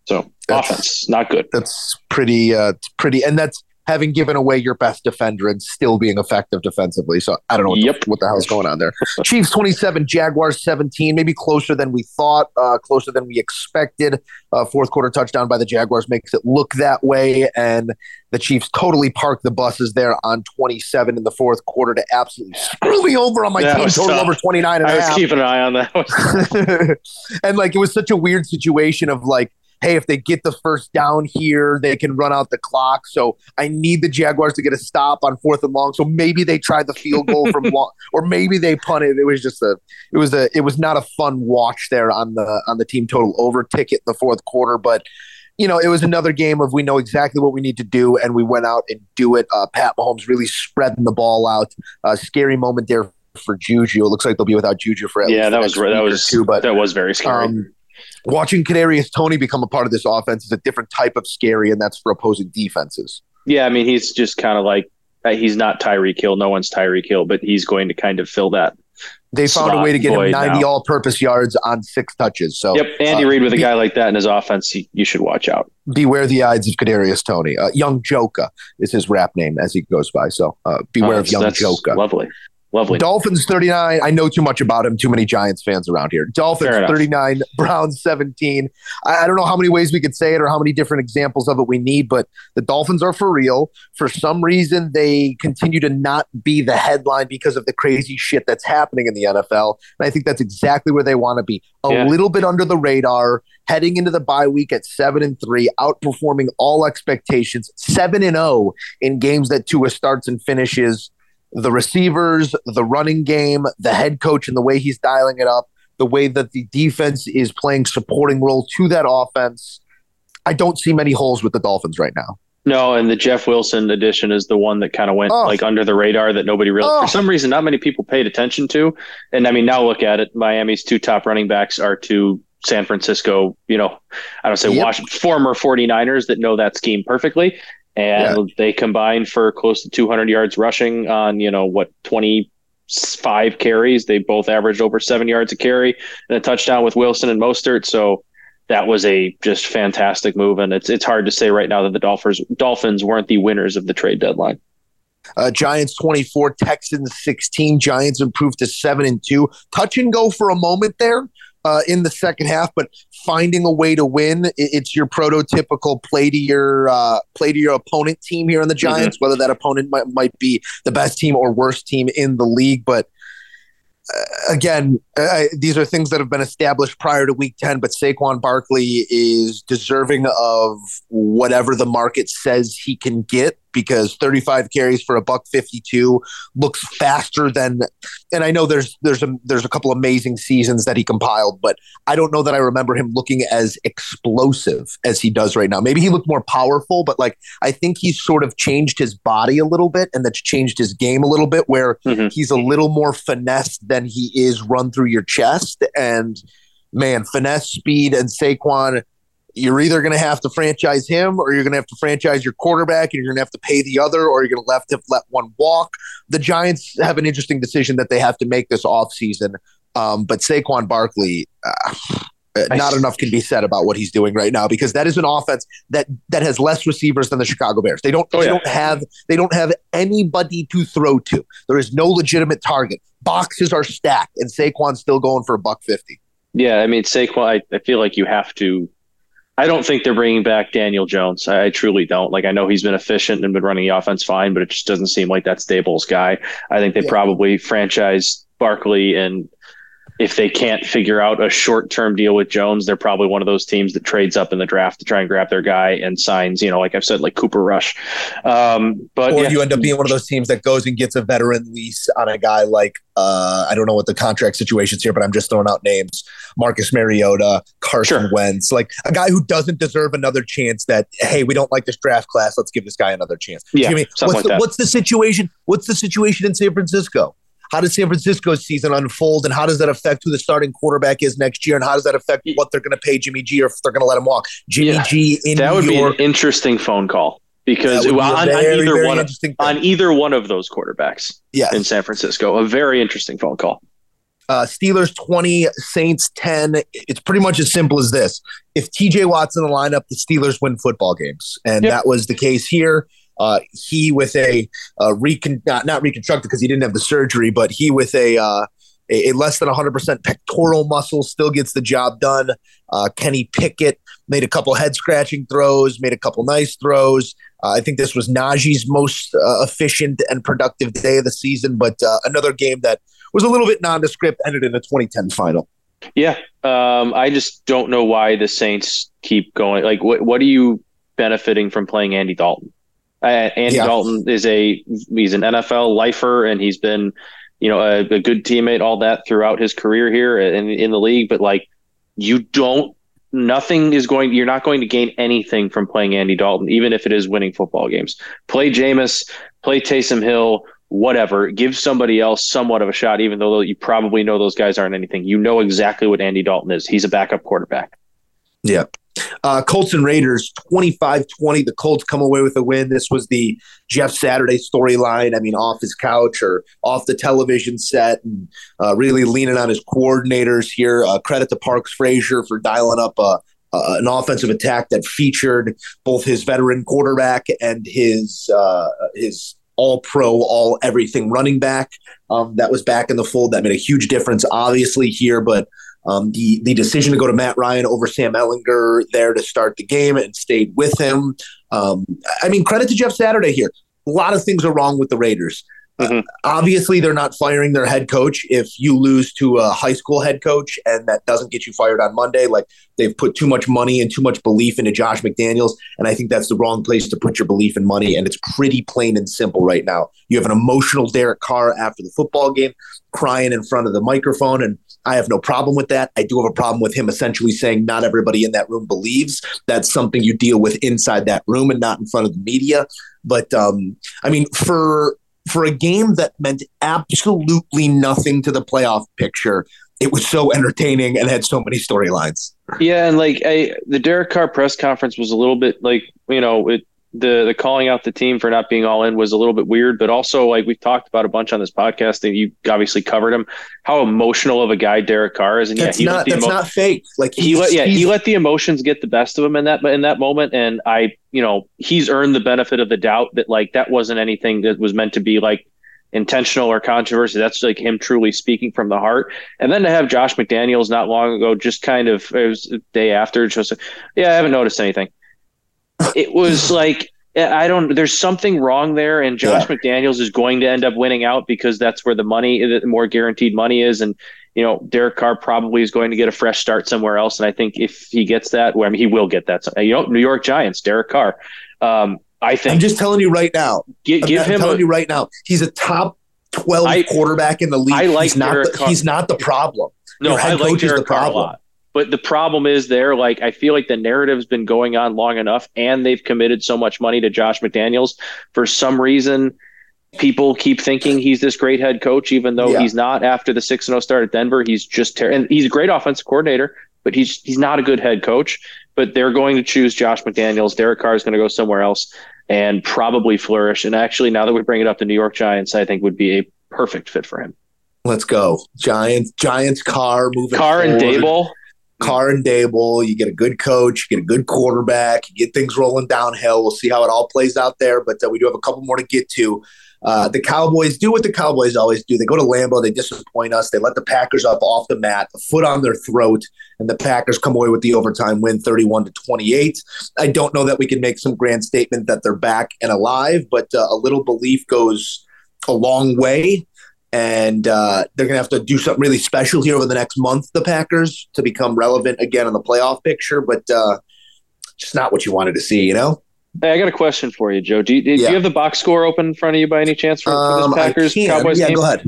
So That's- offense, not good. That's pretty. Uh, pretty, and that's having given away your best defender and still being effective defensively. So I don't know what, Yep. the, what the hell's going on there. Chiefs 27, Jaguars 17, maybe closer than we thought, uh, closer than we expected. Uh, fourth quarter touchdown by the Jaguars makes it look that way. And the Chiefs totally parked the buses there on 27 in the fourth quarter to absolutely screw me over on my That team total tough. over 29 and a I was half. keeping an eye on that. and like it was such a weird situation of like hey if they get the first down here they can run out the clock so i need the jaguars to get a stop on fourth and long so maybe they try the field goal from long or maybe they punt it it was just a it was a it was not a fun watch there on the on the team total over ticket in the fourth quarter but you know, it was another game of we know exactly what we need to do, and we went out and do it. Uh, Pat Mahomes really spreading the ball out. Uh, scary moment there for Juju. It looks like they'll be without Juju for at yeah, that was that was two, but that was very scary. um, watching Kadarius Toney become a part of this offense is a different type of scary, and that's for opposing defenses. yeah, I mean he's just kind of like uh, he's not Tyreek Hill. No one's Tyreek Hill, but he's going to kind of fill that. They found a way to get him 90 now. all-purpose yards on six touches. So Yep, Andy uh, Reid with a guy like that in his offense, he, you should watch out. beware the eyes of Kadarius Toney. Uh, Young Joka is his rap name as he goes by. So uh, beware Oh, of Young Joka. Lovely, lovely. Dolphins 39. I know too much about him. Too many Giants fans around here. Dolphins 39, Browns 17. I, I don't know how many ways we could say it or how many different examples of it we need, but the Dolphins are for real. For some reason, they continue to not be the headline because of the crazy shit that's happening in the NFL. And I think that's exactly where they want to be. A Yeah. little bit under the radar, heading into the bye week at seven and three, outperforming all expectations, seven and zero in games that Tua starts and finishes the receivers, the running game, the head coach, and the way he's dialing it up, the way that the defense is playing supporting role to that offense. I don't see many holes with the Dolphins right now. No, and the Jeff Wilson edition is the one that kind of went Oh. like under the radar that nobody really, Oh. for some reason, not many people paid attention to. And I mean, now look at it. Miami's two top running backs are two San Francisco, you know, I don't say Yep. Washington, former 49ers that know that scheme perfectly. And they combined for close to 200 yards rushing on, you know, what, 25 carries. They both averaged over seven yards a carry and a touchdown with Wilson and Mostert. So, that was a just fantastic move, and it's it's hard to say right now that the Dolphins Dolphins weren't the winners of the trade deadline. Uh, Giants 24, Texans 16. Giants improved to 7 and 2. Touch and go for a moment there uh, in the second half, but finding a way to win. I- It's your prototypical play to your uh, play to your opponent team here on the Giants, whether that opponent might, might be the best team or worst team in the league. But uh, again, uh, these are things that have been established prior to week 10, but Saquon Barkley is deserving of whatever the market says he can get because 35 carries for a buck 52 looks faster than and I know there's there's a there's a couple amazing seasons that he compiled but I don't know that I remember him looking as explosive as he does right now maybe he looked more powerful but like I think he's sort of changed his body a little bit and that's changed his game a little bit where Mhm. he's a little more finesse than he is run through your chest and man finesse speed and Saquon you're either going to have to franchise him or you're going to have to franchise your quarterback and you're going to have to pay the other or you're going to have to let one walk. The Giants have an interesting decision that they have to make this offseason. Um, but Saquon Barkley, uh, not enough can be said about what he's doing right now because that is an offense that that has less receivers than the Chicago Bears. They don't Oh, they yeah. don't have they don't have anybody to throw to. There is no legitimate target. Boxes are stacked and Saquon's still going for a buck 50. Yeah, I mean Saquon. I, I feel like you have to. I don't think they're bringing back Daniel Jones. I, I truly don't. Like I know he's been efficient and been running the offense fine, but it just doesn't seem like that's Daboll's guy. I think they Yeah. probably franchise Barkley, and if they can't figure out a short term deal with Jones, they're probably one of those teams that trades up in the draft to try and grab their guy and signs. You know, like I've said, like Cooper Rush. Um, but or yeah. you end up being one of those teams that goes and gets a veteran lease on a guy like uh, I don't know what the contract situation's here, but I'm just throwing out names: Marcus Mariota, Carson Sure. Wentz, like a guy who doesn't deserve another chance. That hey, we don't like this draft class, let's give this guy another chance. Yeah, You know I mean? what's like the, what's the situation? What's the situation in San Francisco? How does San Francisco's season unfold, and how does that affect who the starting quarterback is next year, and how does that affect what they're going to pay Jimmy G or if they're going to let him walk? Jimmy Yeah. G in that would New be York. an interesting phone call because be on, on either one of, on either one of those quarterbacks Yes. in San Francisco, a very interesting phone call. Uh, Steelers 20, Saints 10. It's pretty much as simple as this. If TJ Watt's in the lineup, the Steelers win football games. And Yep. that was the case here. Uh, he with a, uh recon, not, not reconstructed because he didn't have the surgery, but he with a, uh, a, a less than 100% pectoral muscle still gets the job done. Uh, Kenny Pickett made a couple head scratching throws, made a couple nice throws. Uh, I think this was Najee's most uh, efficient and productive day of the season, but uh, another game that was a little bit nondescript, ended in a 2010 final. Yeah, um, I just don't know why the Saints keep going. Like, what what are you benefiting from playing Andy Dalton? Uh, Andy Yeah. Dalton is a he's an NFL lifer, and he's been, you know, a, a good teammate, all that throughout his career here in in the league. But like, you don't. Nothing is going. You're not going to gain anything from playing Andy Dalton, even if it is winning football games. Play Jameis, play Taysom Hill, whatever. Give somebody else somewhat of a shot, even though you probably know those guys aren't anything. You know exactly what Andy Dalton is. He's a backup quarterback. Yeah. Uh, Colts and Raiders 25 20. The Colts come away with a win. This was the Jeff Saturday storyline. I mean, off his couch or off the television set and uh, really leaning on his coordinators here. Uh, credit to Parks Frazier for dialing up uh, uh, an offensive attack that featured both his veteran quarterback and his uh, his all pro, all everything running back. Um, that was back in the fold. That made a huge difference, obviously, here, but um, the the decision to go to Matt Ryan over Sam Ehlinger there to start the game and stayed with him. Um, I mean, credit to Jeff Saturday here. A lot of things are wrong with the Raiders. Mhm. obviously, they're not firing their head coach if you lose to a high school head coach and that doesn't get you fired on Monday. Like they've put too much money and too much belief into Josh McDaniels. And I think that's the wrong place to put your belief and money. And it's pretty plain and simple right now. You have an emotional Derek Carr after the football game crying in front of the microphone. And I have no problem with that. I do have a problem with him essentially saying not everybody in that room believes. That's something you deal with inside that room and not in front of the media. But um, I mean, for for a game that meant absolutely nothing to the playoff picture, it was so entertaining and had so many storylines. Yeah, and like I, the Derek Carr press conference was a little bit like you know it the the calling out the team for not being all in was a little bit weird, but also like we've talked about a bunch on this podcast that you obviously covered him how emotional of a guy Derek Carr is, and That's yeah, he not let the that's emo- not fake. Like he let yeah he let the emotions get the best of him in that in that moment, and I you know he's earned the benefit of the doubt that like that wasn't anything that was meant to be like intentional or controversy. That's like him truly speaking from the heart. And then to have Josh McDaniels not long ago, just kind of it was the day after, just yeah, I haven't noticed anything. It was like I don't. There's something wrong there, and Josh McDaniels is going to end up winning out because that's where the money, the more guaranteed money is, and you know Derek Carr probably is going to get a fresh start somewhere else. And I think if he gets that, well, I mean, he will get that. You know, New York Giants, Derek Carr. Um, I think I'm just telling you right now. gi- I'm give not- him telling a, you right now. He's a top 12 I- quarterback in the league. I like he's not the, Carr. he's not the problem. No, Your head I like coach is the Carr a problem. But the problem is there, like I feel like the narrative's been going on long enough and they've committed so much money to Josh McDaniels. For some reason, people keep thinking he's this great head coach, even though Yeah. he's not after the six and oh start at Denver. He's just ter- and he's a great offensive coordinator, but he's he's not a good head coach. But they're going to choose Josh McDaniels. Derek Carr is going to go somewhere else and probably flourish. And actually, now that we bring it up, the New York Giants, I think, would be a perfect fit for him. Let's go. Giants, Giants, Carr moving. Carr and. Daboll. Carr and Daboll. You get a good coach, you get a good quarterback, you get things rolling downhill. We'll see how it all plays out there, but uh, we do have a couple more to get to. Uh, the Cowboys do what the Cowboys always do. They go to Lambeau, they disappoint us. They let the Packers up off the mat, a foot on their throat, and the Packers come away with the overtime win, thirty-one to twenty-eight. I don't know that we can make some grand statement that they're back and alive, but uh, a little belief goes a long way and uh, they're going to have to do something really special here over the next month, the Packers, to become relevant again in the playoff picture. But uh, just not what you wanted to see, you know. Hey, I got a question for you, Joe. Do you, do Yeah. you have the box score open in front of you by any chance for, for Um, I Packers. Cowboys yeah, game? go ahead.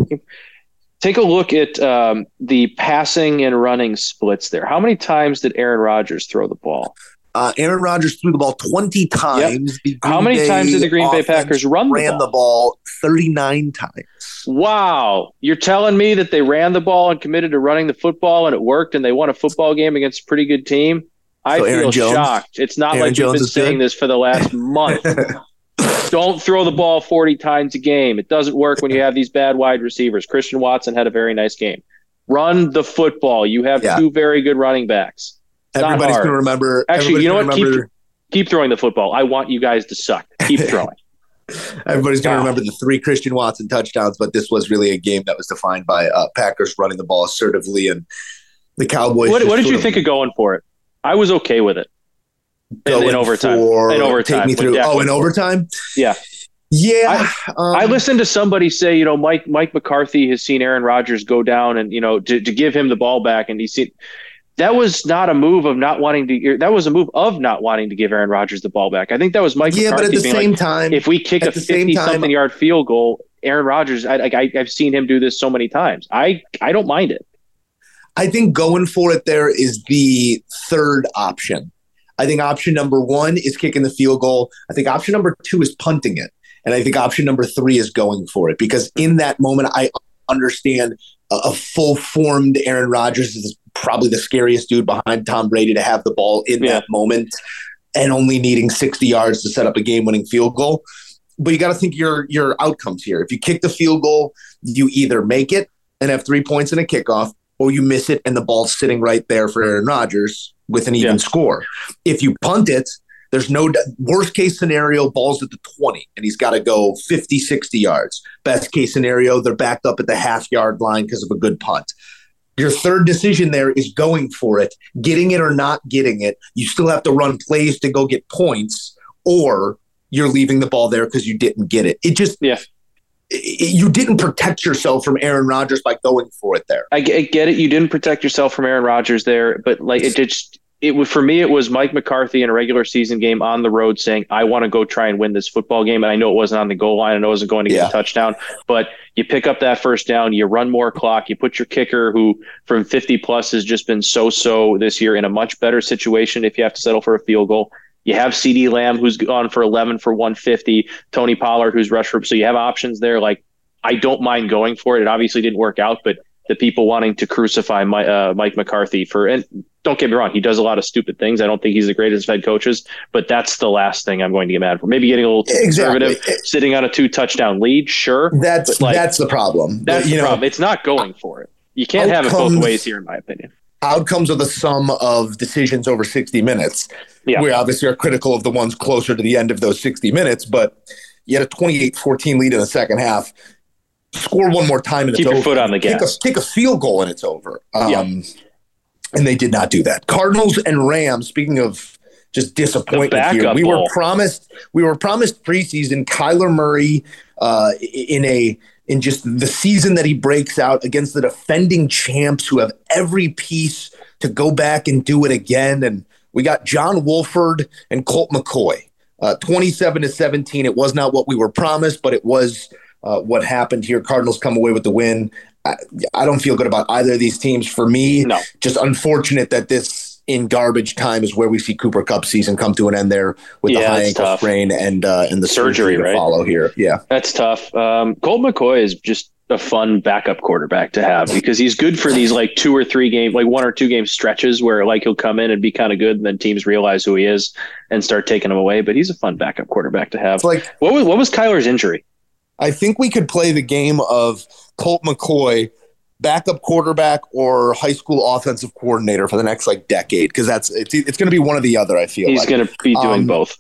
Take a look at um, the passing and running splits there. How many times did Aaron Rodgers throw the ball? Uh, Aaron Rodgers threw the ball 20 times. The How many Bay times did the Green Bay Packers run the ran ball? the ball 39 times. Wow. You're telling me that they ran the ball and committed to running the football and it worked and they won a football game against a pretty good team? I So feel Jones- shocked. It's not Aaron like you've been saying good? this for the last month. Don't throw the ball 40 times a game. It doesn't work when you have these bad wide receivers. Christian Watson had a very nice game. Run the football. You have Yeah. two very good running backs. It's Everybody's going to remember. Actually, you know what? Keep- Keep throwing the football. I want you guys to suck. Keep throwing. Everybody's going to Wow. remember the three Christian Watson touchdowns, but this was really a game that was defined by uh, Packers running the ball assertively and the Cowboys. what, what did you of think of going for it? I was okay with it. In, going in overtime. for- in overtime. Take me through. Oh, went in for it. overtime. Yeah. Yeah. um, I listened to somebody say, you know, Mike Mike McCarthy has seen Aaron Rodgers go down and you know to, to give him the ball back, and he seen that was not a move of not wanting to. That was a move of not wanting to give Aaron Rodgers the ball back. I think that was Mike Yeah, but McCarthy at the same like, time, if we kick a fifty-something yard field goal, Aaron Rodgers, I, I I've seen him do this so many times. I I don't mind it. I think going for it there is the third option. I think option number one is kicking the field goal. I think option number two is punting it. And I think option number three is going for it because in that moment, I understand a, a full formed Aaron Rodgers is probably the scariest dude behind Tom Brady to have the ball in Yeah. that moment and only needing 60 yards to set up a game winning field goal. But you got to think your your outcomes here. If you kick the field goal, you either make it and have three points in a kickoff, or you miss it and the ball's sitting right there for Aaron Rodgers with an even Yeah. score. If you punt it, there's no worst case scenario, balls at the 20, and he's got to go 50, 60 yards. Best case scenario, they're backed up at the half yard line because of a good punt. Your third decision there is going for it, getting it or not getting it. You still have to run plays to go get points, or you're leaving the ball there because you didn't get it. It just Yeah. you didn't protect yourself from Aaron Rodgers by going for it there. I, I get it. You didn't protect yourself from Aaron Rodgers there, but like it just it was for me. It was Mike McCarthy in a regular season game on the road saying, "I want to go try and win this football game." And I know it wasn't on the goal line. I know it wasn't going to get Yeah. a touchdown, but you pick up that first down, you run more clock, you put your kicker, who from 50 plus has just been so so this year, in a much better situation if you have to settle for a field goal. You have CeeDee Lamb, who's gone for 11 for 150, Tony Pollard, who's rushed for. So you have options there. Like, I don't mind going for it. It obviously didn't work out, but the people wanting to crucify my, uh, Mike McCarthy for, and don't get me wrong, he does a lot of stupid things. I don't think he's the greatest head coaches, but that's the last thing I'm going to get mad for. Maybe getting a little too Exactly. conservative, sitting on a two touchdown lead, sure. That's like, that's the problem. That's you the know, problem. It's not going for it. You can't have it both ways here, in my opinion. outcomes are the sum of decisions over 60 minutes. Yeah. We obviously are critical of the ones closer to the end of those 60 minutes, but you had a 28 14 lead in the second half. Score one more time and Keep it's your over. foot on the gas. a, kick a field goal and it's over. Um, Yeah. And they did not do that. Cardinals and Rams, speaking of just disappointment here, we were promised we were promised preseason Kyler Murray uh, in a in just the season that he breaks out against the defending champs who have every piece to go back and do it again. And we got John Wolford and Colt McCoy. Uh, 27 to 17. It was not what we were promised, but it was uh, what happened here. Cardinals come away with the win. I, I don't feel good about either of these teams. For me, No. just unfortunate that this in garbage time is where we see Cooper Kupp season come to an end there with the high ankle tough. sprain and uh, and the surgery, Surgery, to right? follow here. Yeah, That's tough. Um, Colt McCoy is just a fun backup quarterback to have because he's good for these like two or three game, like one or two game stretches where like he'll come in and be kind of good, and then teams realize who he is and start taking him away. But he's a fun backup quarterback to have. it's like What was what was Kyler's injury? I think we could play the game of Colt McCoy, backup quarterback or high school offensive coordinator for the next like decade because that's it's, it's going to be one or the other. I feel He's like. going to be doing Um, both.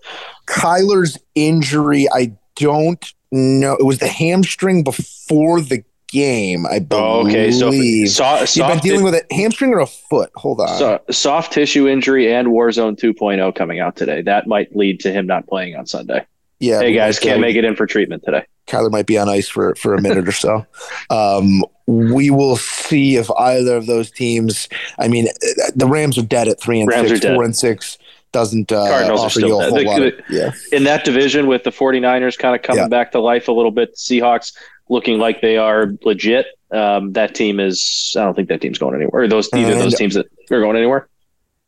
Kyler's injury, I don't know. It was the hamstring before the game, I believe. Oh, okay, so so- You've been dealing with a hamstring or a foot? Hold on. so- soft tissue injury and Warzone 2.0 coming out today. That might lead to him not playing on Sunday. yeah, Hey guys, can't make it in for treatment today. Kyler might be on ice for for a minute or so. Um, we will see if either of those teams. I mean, the Rams are dead at three and Rams six. Four and six doesn't uh, Cardinals offer you a whole lot. Of, yeah, in that division with the 49ers kind of coming Yeah. back to life a little bit, Seahawks looking like they are legit. Um, that team is, I don't think that team's going anywhere. Or those either of those teams that are going anywhere.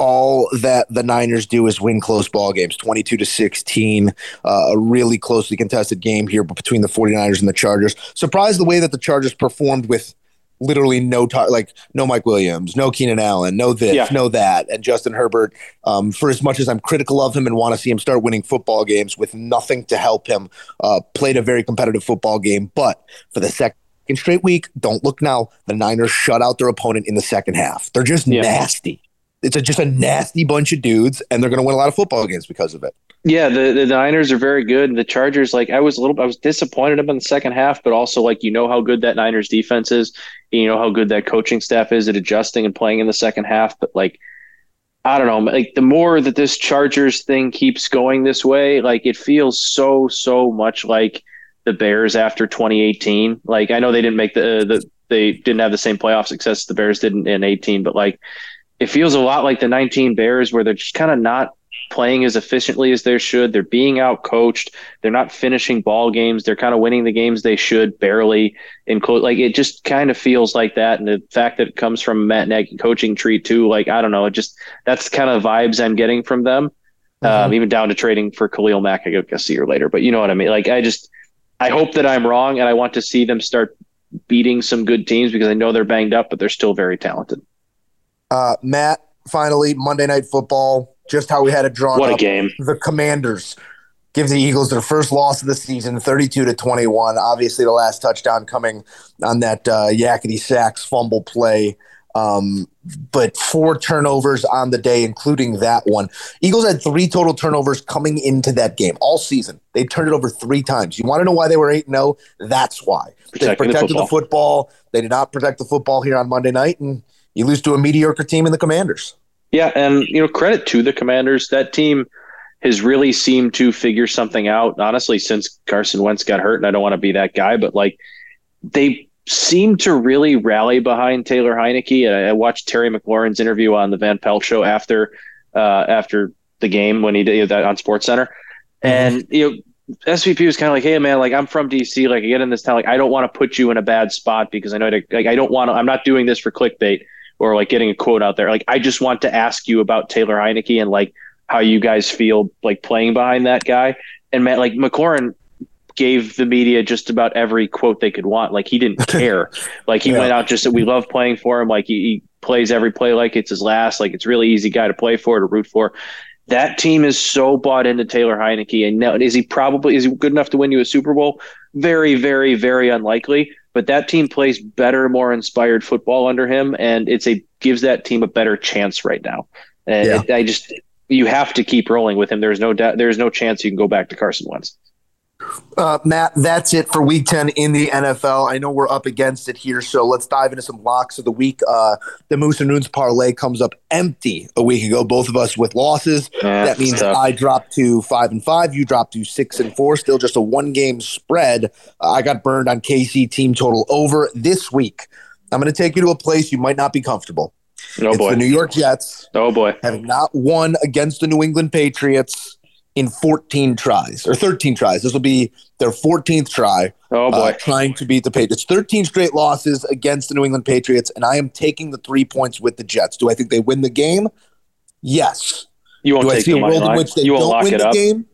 All that the Niners do is win close ball games, 22 to 16. Uh, a really closely contested game here between the 49ers and the Chargers. Surprised the way that the Chargers performed with literally no tar- like no Mike Williams, no Keenan Allen, no this, Yeah. no that, and Justin Herbert. Um, for as much as I'm critical of him and want to see him start winning football games with nothing to help him, uh, played a very competitive football game. But for the second straight week, don't look now. The Niners shut out their opponent in the second half. They're just Yeah. nasty. It's a, just a nasty bunch of dudes, and they're going to win a lot of football games because of it. Yeah, the, the Niners are very good. The Chargers, like I was a little, I was disappointed in the second half, but also like you know how good that Niners defense is, you know how good that coaching staff is at adjusting and playing in the second half. But like, I don't know, like the more that this Chargers thing keeps going this way, like it feels so so much like the Bears after 2018. Like I know they didn't make the the they didn't have the same playoff success the Bears didn't in 18, but like it feels a lot like the 19 Bears where they're just kind of not playing as efficiently as they should. They're being out coached. They're not finishing ball games. They're kind of winning the games they should barely. In close, like it just kind of feels like that. And the fact that it comes from Matt Nagy coaching tree too, like I don't know, it just that's kind of vibes I'm getting from them. Um, even down to trading for Khalil Mack, I guess a year later. But you know what I mean? Like I just I hope that I'm wrong, and I want to see them start beating some good teams because I know they're banged up, but they're still very talented. Uh, Matt, finally, Monday Night Football, just how we had it drawn What a up. game! The Commanders give the Eagles their first loss of the season, 32 to 21. Obviously, the last touchdown coming on that uh, Yakety Sax fumble play. Um, but four turnovers on the day, including that one. Eagles had three total turnovers coming into that game all season. They turned it over three times. You want to know why they were 8 0? That's why. they Protecting the protected the football. They did not protect the football here on Monday night, and you lose to a mediocre team in the Commanders. Yeah, and you know, credit to the Commanders. That team has really seemed to figure something out. Honestly, since Carson Wentz got hurt, and I don't want to be that guy, but like they seem to really rally behind Taylor Heinicke. I, I watched Terry McLaurin's interview on the Van Pelt show after uh, after the game when he did that on Sports Center, and you know. SVP was kind of like, "Hey man, like I'm from DC, like I get in this town, like I don't want to put you in a bad spot because I know that, like I don't want to. I'm not doing this for clickbait or like getting a quote out there. Like I just want to ask you about Taylor Heinicke and like how you guys feel like playing behind that guy. And Matt, like McLaurin gave the media just about every quote they could want. Like he didn't care. like he Yeah. went out just said, we love playing for him. Like he, he plays every play like it's his last. Like it's really easy guy to play for to root for. That team is so bought into Taylor Heinicke, and now is he probably is he good enough to win you a Super Bowl? Very, very, very unlikely. But that team plays better, more inspired football under him, and it's a gives that team a better chance right now. And Yeah. it- I just you have to keep rolling with him. There's no doubt. There's no chance you can go back to Carson Wentz. Uh, Matt, that's it for week 10 in the NFL. I know we're up against it here, so let's dive into some locks of the week. Uh, the Moose and Runes parlay comes up empty a week ago, both of us with losses. Yeah, that means tough. I dropped to five and five. You dropped to six and four. Still just a one game spread. Uh, I got burned on KC team total over this week. I'm going to take you to a place you might not be comfortable. Oh it's boy. the New York Jets oh boy. having not won against the New England Patriots in 14 tries or 13 tries. This will be their 14th try Oh boy. uh, trying to beat the Patriots. 13 straight losses against the New England Patriots, and I am taking the three points with the Jets. Do I think they win the game? Yes. you won't Do I take see the a world in which they You don't win the up. game?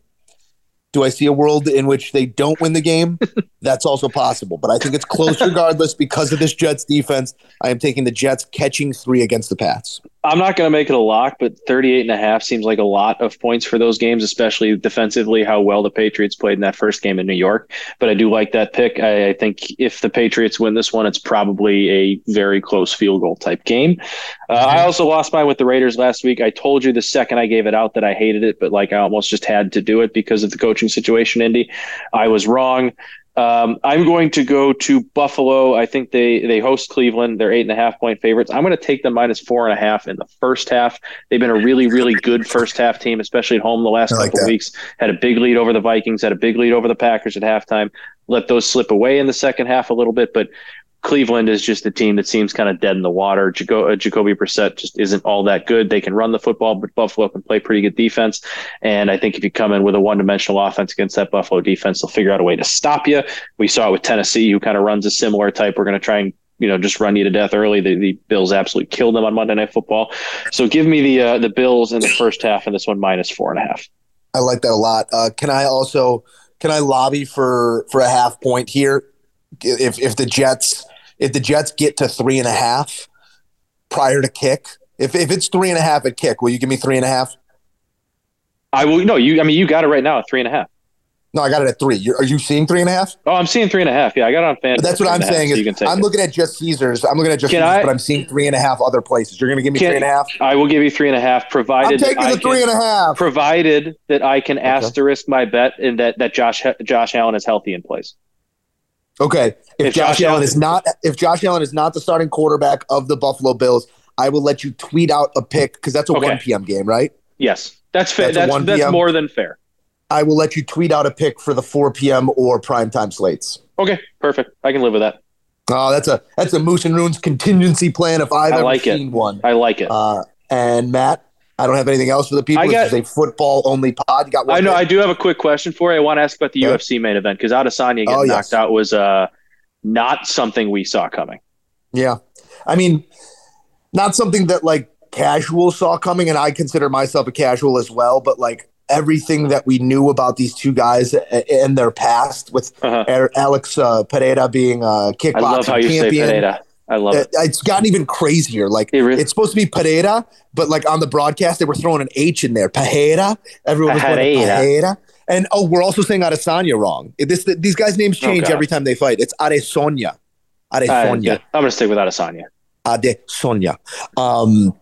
Do I see a world in which they don't win the game? That's also possible, but I think it's close regardless because of this Jets defense. I am taking the Jets catching three against the Pats. I'm not going to make it a lock, but 38 and a half seems like a lot of points for those games, especially defensively, how well the Patriots played in that first game in New York. But I do like that pick. I, I think if the Patriots win this one, it's probably a very close field goal type game. Uh, I also lost mine with the Raiders last week. I told you the second I gave it out that I hated it, but like I almost just had to do it because of the coaching situation, Indy. I was wrong. Um, I'm going to go to Buffalo. I think they they host Cleveland. They're eight and a half point favorites. I'm going to take them minus four and a half in the first half. They've been a really really good first half team, especially at home the last like couple that. weeks. Had a big lead over the Vikings. Had a big lead over the Packers at halftime. Let those slip away in the second half a little bit, but. Cleveland is just a team that seems kind of dead in the water. Jaco- uh, Jacoby Brissett just isn't all that good. They can run the football, but Buffalo can play pretty good defense. And I think if you come in with a one-dimensional offense against that Buffalo defense, they'll figure out a way to stop you. We saw it with Tennessee, who kind of runs a similar type. We're going to try and you know just run you to death early. The, the Bills absolutely killed them on Monday Night Football. So give me the uh, the Bills in the first half, and this one minus four and a half. I like that a lot. Uh, can I also can I lobby for for a half point here? If if the Jets if the Jets get to three and a half prior to kick, if if it's three and a half at kick, will you give me three and a half? I will. No, you. I mean, you got it right now at three and a half. No, I got it at three. You're, are you seeing three and a half? Oh, I'm seeing three and a half. Yeah, I got it on fan. But that's what I'm saying. so Is you can take I'm it. looking at just Caesars. I'm looking at just Can Caesars, I- but I'm seeing three and a half other places. You're going to give me Can- three and a half. I will give you three and a half, provided I'm taking I the three can- and a half. provided that I can asterisk my bet and that that Josh Josh Allen is healthy in place. Okay. If, If Josh, Josh Allen Allen- is not if Josh Allen is not the starting quarterback of the Buffalo Bills, I will let you tweet out a pick because that's a Okay. 1 p.m. game, right? Yes, that's fair. That's That's that's, more than fair. I will let you tweet out a pick for the 4 p.m. or primetime slates. Okay, perfect. I can live with that. Oh, that's a that's a Moose and Runes contingency plan if I've I ever like it. seen one. I like it. Uh, and Matt, I don't have anything else for the people. I got- is a football only pod. You got I know. pick? I do have a quick question for you. I want to ask about the Okay. UFC main event because Adesanya getting Oh, yes. knocked out was uh, not something we saw coming. Yeah. I mean, not something that like casual saw coming, and I consider myself a casual as well, but like everything that we knew about these two guys a- in their past with Uh-huh. Alex uh, Pereira being a kickboxing I love how you say champion. Pereira. I love Uh, it. It's gotten even crazier. Like It really- it's supposed to be Pereira, but like on the broadcast they were throwing an H in there. Pereira. Everyone was going Pereira. Pereira. And oh, we're also saying Adesanya wrong. This these guys' names Oh, change God. every time they fight. It's Adesanya. Uh, Adesanya. yeah, I'm going to stick with Adesanya. Adesanya. Um,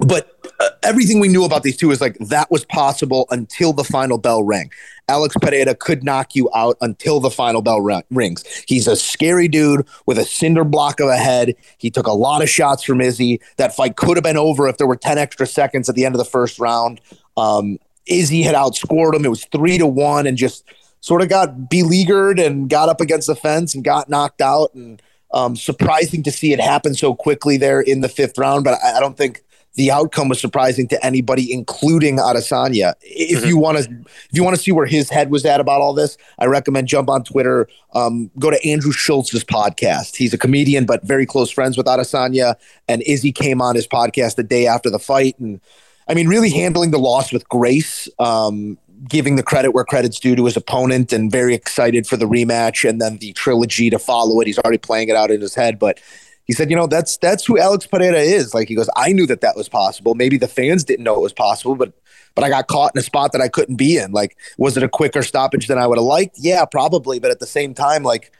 but uh, everything we knew about these two is like that was possible until the final bell rang. Alex Pereira could knock you out until the final bell ra- rings. He's a scary dude with a cinder block of a head. He took a lot of shots from Izzy. That fight could have been over if there were 10 extra seconds at the end of the first round. Um, Izzy had outscored him. It was three to one, and just sort of got beleaguered and got up against the fence and got knocked out. And um, surprising to see it happen so quickly there in the fifth round, but I, I don't think the outcome was surprising to anybody, including Adesanya. If Mm-hmm. you want to, if you want to see where his head was at about all this, I recommend jump on Twitter, um, go to Andrew Schulz's podcast. He's a comedian, but very close friends with Adesanya, and Izzy came on his podcast the day after the fight, and I mean, really handling the loss with grace. Um, giving the credit where credit's due to his opponent and very excited for the rematch and then the trilogy to follow it. He's already playing it out in his head, but he said, you know, that's that's who Alex Pereira is. Like he goes, I knew that that was possible. Maybe the fans didn't know it was possible, but but I got caught in a spot that I couldn't be in. Like, was it a quicker stoppage than I would have liked? Yeah, probably. But at the same time, like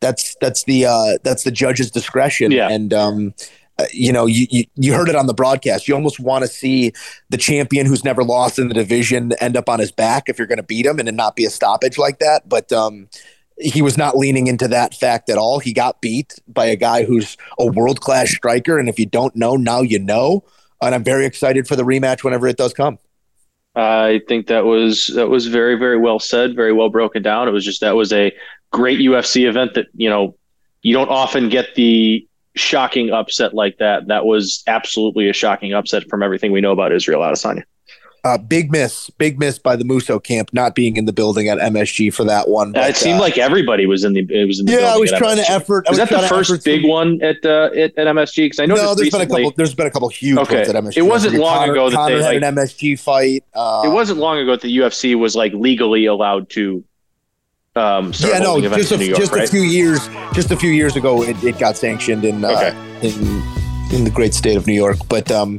that's that's the uh, that's the judge's discretion. Yeah. And um, uh, you know, you, you you heard it on the broadcast. You almost want to see the champion who's never lost in the division end up on his back if you're going to beat him and it not be a stoppage like that. But um, he was not leaning into that fact at all. He got beat by a guy who's a world class striker, and if you don't know, now you know. And I'm very excited for the rematch whenever it does come. I think that was that was very very well said, very well broken down. It was just that was a great UFC event that you know you don't often get the shocking upset like that. That was absolutely a shocking upset from everything we know about Israel Adesanya. Uh, big miss, big miss by the Musso camp not being in the building at MSG for that one. Uh, but, it seemed uh, like everybody was in the it was in the yeah, I was trying to effort. I Was that the first big some- one at uh, at, at MSG? Because I know No, there's been a couple. There's been a couple huge Okay. ones at MSG. It wasn't long Connor- ago that Connor they, had like- an MSG fight. Uh, It wasn't long ago that the UFC was like legally allowed to um, yeah, no, just a, York, just right? a few years, just a few years ago, it, it got sanctioned in uh, Okay. in in the great state of New York. But um,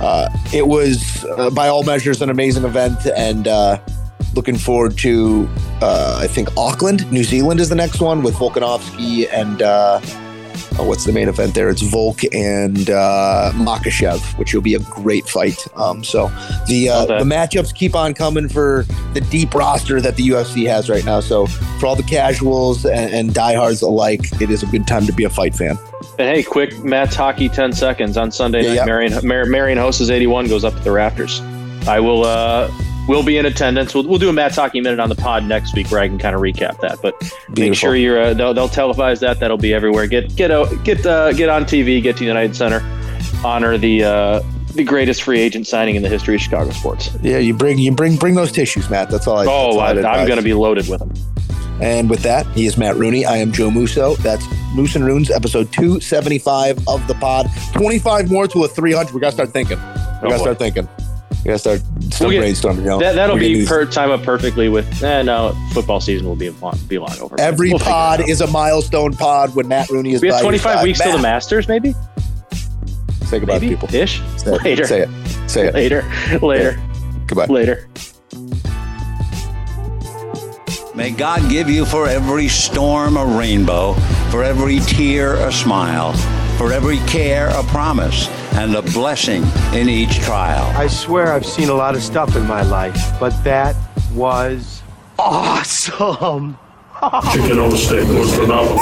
uh, it was, uh, by all measures, an amazing event, and uh, looking forward to. Uh, I think Auckland, New Zealand, is the next one with Volkanovski and. Uh, what's the main event there? It's Volk and uh, Makhachev, which will be a great fight. Um, so the uh, the matchups keep on coming for the deep roster that the UFC has right now. So for all the casuals and, and diehards alike, it is a good time to be a fight fan. And hey, quick Matt's hockey 10 seconds on Sunday Yeah, night. yeah. Marion, Mar- Marian Hossa's 81 goes up to the Rafters. I will uh will be in attendance. We'll, we'll do a Matt's hockey minute on the pod next week where I can kind of recap that. But make sure you're uh, they'll, they'll televise that. That'll be everywhere. Get get out, get uh, get on TV. Get to United Center. Honor the uh, the greatest free agent signing in the history of Chicago sports. Yeah, you bring you bring bring those tissues, Matt. That's all I. Oh, all I, I'm going to be loaded with them. And with that, he is Matt Rooney. I am Joe Musso. That's Moose and Runes, episode 275 of the pod. 25 more to a 300. We got to start thinking. We Oh, got to boy. start thinking. We got to start, start We'll get- brainstorming. You know? That, that'll We're be these- per time up perfectly with. Eh, no, football season will be long, be long over. Every We'll pod is a milestone pod when Matt Rooney is We by have 25 side. weeks till the Masters, maybe. Say goodbye Maybe people. ish. Say it. Later. Say it. Say it. Later. Later. Goodbye. Later. May God give you for every storm a rainbow, for every tear a smile, for every care a promise, and a blessing in each trial. I swear I've seen a lot of stuff in my life, but that was awesome. Chicken on the steak was phenomenal.